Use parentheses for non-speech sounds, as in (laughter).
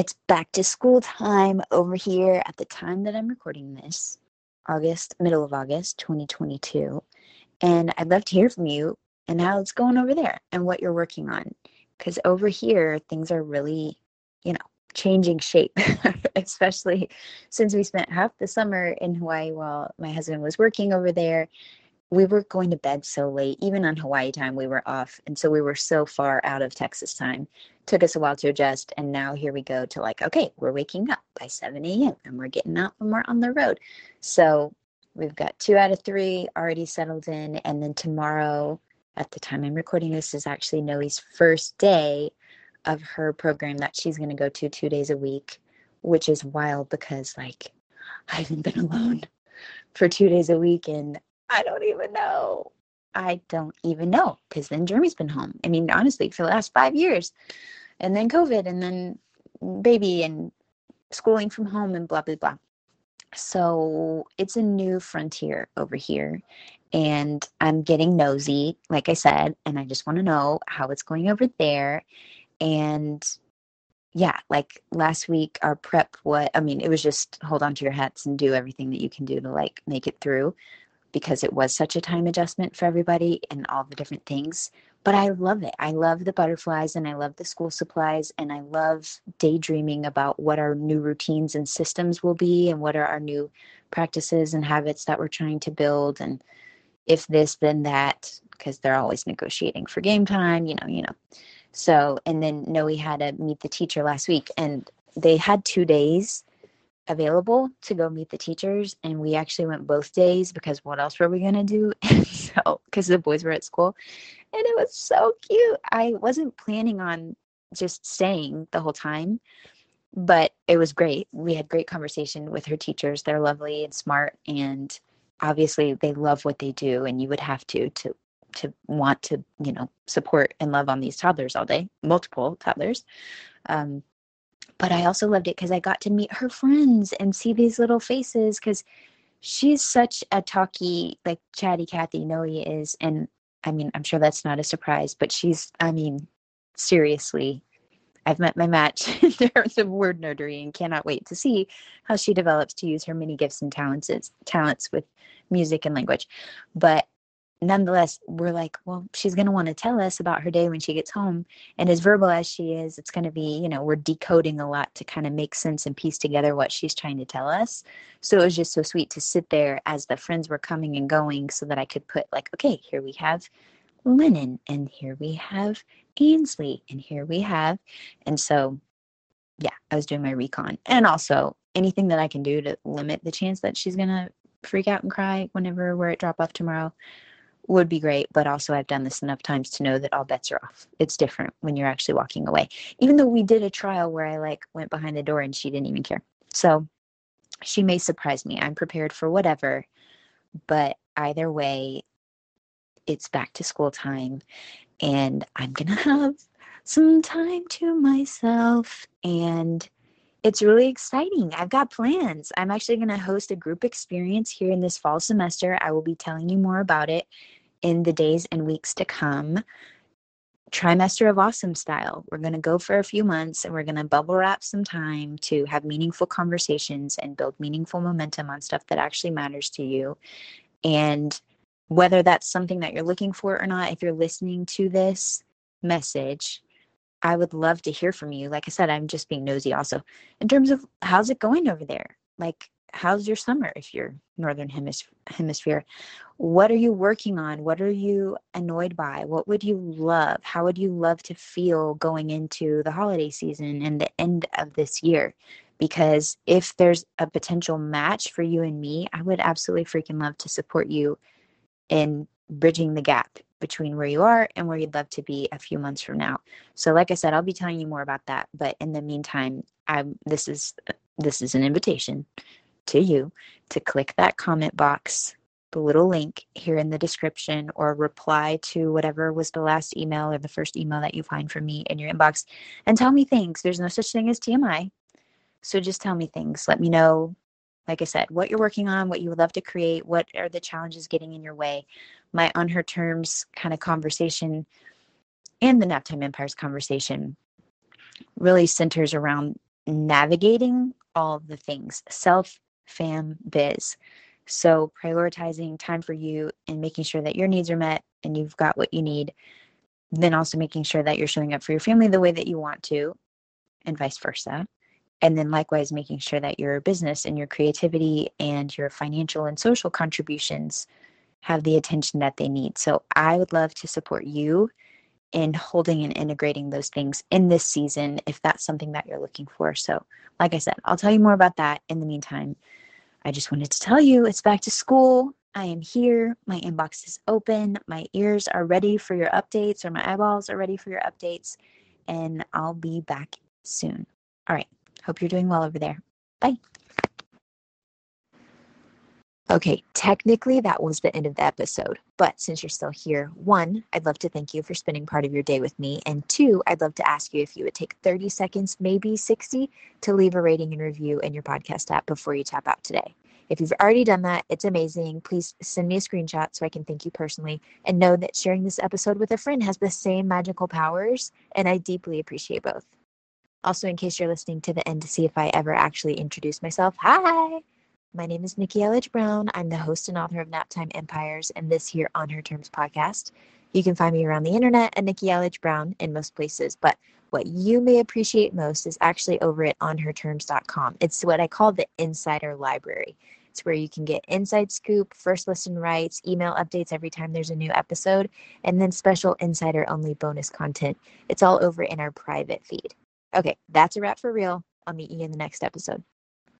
it's back to school time over here at the time that I'm recording this, August, middle of August 2022. And I'd love to hear from you and how it's going over there and what you're working on. Because over here, things are really, you know, changing shape, (laughs) especially since we spent half the summer in Hawaii while my husband was working over there we were going to bed so late even on hawaii time we were off and so we were so far out of texas time took us a while to adjust and now here we go to like okay we're waking up by 7 a.m and we're getting out when we're on the road so we've got two out of three already settled in and then tomorrow at the time i'm recording this is actually noe's first day of her program that she's going to go to two days a week which is wild because like i haven't been alone for two days a week and I don't even know. I don't even know because then Jeremy's been home. I mean, honestly, for the last five years, and then COVID, and then baby, and schooling from home, and blah, blah, blah. So it's a new frontier over here. And I'm getting nosy, like I said, and I just want to know how it's going over there. And yeah, like last week, our prep, what I mean, it was just hold on to your hats and do everything that you can do to like make it through because it was such a time adjustment for everybody and all the different things. But I love it. I love the butterflies and I love the school supplies and I love daydreaming about what our new routines and systems will be and what are our new practices and habits that we're trying to build and if this then that because they're always negotiating for game time, you know, you know. So, and then Noe had to meet the teacher last week and they had 2 days available to go meet the teachers and we actually went both days because what else were we going to do (laughs) so because the boys were at school it was so cute. I wasn't planning on just staying the whole time but it was great. We had great conversation with her teachers. They're lovely and smart and obviously they love what they do and you would have to to to want to you know support and love on these toddlers all day multiple toddlers. Um, but I also loved it because I got to meet her friends and see these little faces because she's such a talky, like chatty Kathy Noe is. And I mean, I'm sure that's not a surprise, but she's, I mean, seriously, I've met my match in terms of word nerdery and cannot wait to see how she develops to use her many gifts and talents talents with music and language. But nonetheless, we're like, well, she's going to want to tell us about her day when she gets home. And as verbal as she is, it's going to be, you know, we're decoding a lot to kind of make sense and piece together what she's trying to tell us. So it was just so sweet to sit there as the friends were coming and going so that I could put, like, okay, here we have Lennon, and here we have Ainsley, and here we have. And so, yeah, I was doing my recon. And also, anything that I can do to limit the chance that she's going to freak out and cry whenever we're at drop off tomorrow would be great, but also I've done this enough times to know that all bets are off. It's different when you're actually walking away. Even though we did a trial where I like went behind the door and she didn't even care. So she may surprise me. I'm prepared for whatever, but either way, it's back to school time and I'm going to have some time to myself and it's really exciting. I've got plans. I'm actually going to host a group experience here in this fall semester. I will be telling you more about it in the days and weeks to come. Trimester of Awesome style. We're going to go for a few months and we're going to bubble wrap some time to have meaningful conversations and build meaningful momentum on stuff that actually matters to you. And whether that's something that you're looking for or not, if you're listening to this message, I would love to hear from you. Like I said, I'm just being nosy also in terms of how's it going over there? Like, how's your summer if you're northern hemisphere? What are you working on? What are you annoyed by? What would you love? How would you love to feel going into the holiday season and the end of this year? Because if there's a potential match for you and me i would absolutely freaking love to support you in bridging the gap between where you are and where you'd love to be a few months from now. So like i said i'll be telling you more about that but in the meantime i'm this is this is an invitation to you to click that comment box, the little link here in the description, or reply to whatever was the last email or the first email that you find from me in your inbox and tell me things. There's no such thing as TMI. So just tell me things. Let me know, like I said, what you're working on, what you would love to create, what are the challenges getting in your way. My on her terms kind of conversation and the Naptime Empires conversation really centers around navigating all the things self, fam, biz. So, prioritizing time for you and making sure that your needs are met and you've got what you need. Then, also making sure that you're showing up for your family the way that you want to, and vice versa. And then, likewise, making sure that your business and your creativity and your financial and social contributions have the attention that they need. So, I would love to support you in holding and integrating those things in this season if that's something that you're looking for. So, like I said, I'll tell you more about that in the meantime. I just wanted to tell you it's back to school. I am here. My inbox is open. My ears are ready for your updates, or my eyeballs are ready for your updates. And I'll be back soon. All right. Hope you're doing well over there. Bye. Okay, technically that was the end of the episode. But since you're still here, one, I'd love to thank you for spending part of your day with me. And two, I'd love to ask you if you would take 30 seconds, maybe 60, to leave a rating and review in your podcast app before you tap out today. If you've already done that, it's amazing. Please send me a screenshot so I can thank you personally and know that sharing this episode with a friend has the same magical powers, and I deeply appreciate both. Also, in case you're listening to the end to see if I ever actually introduce myself, hi! My name is Nikki Elledge Brown. I'm the host and author of Naptime Empires and this here On Her Terms podcast. You can find me around the internet at Nikki Elledge Brown in most places, but what you may appreciate most is actually over at onherterms.com. It's what I call the insider library. It's where you can get inside scoop, first listen rights, email updates every time there's a new episode, and then special insider only bonus content. It's all over in our private feed. Okay, that's a wrap for real. I'll meet you in the next episode.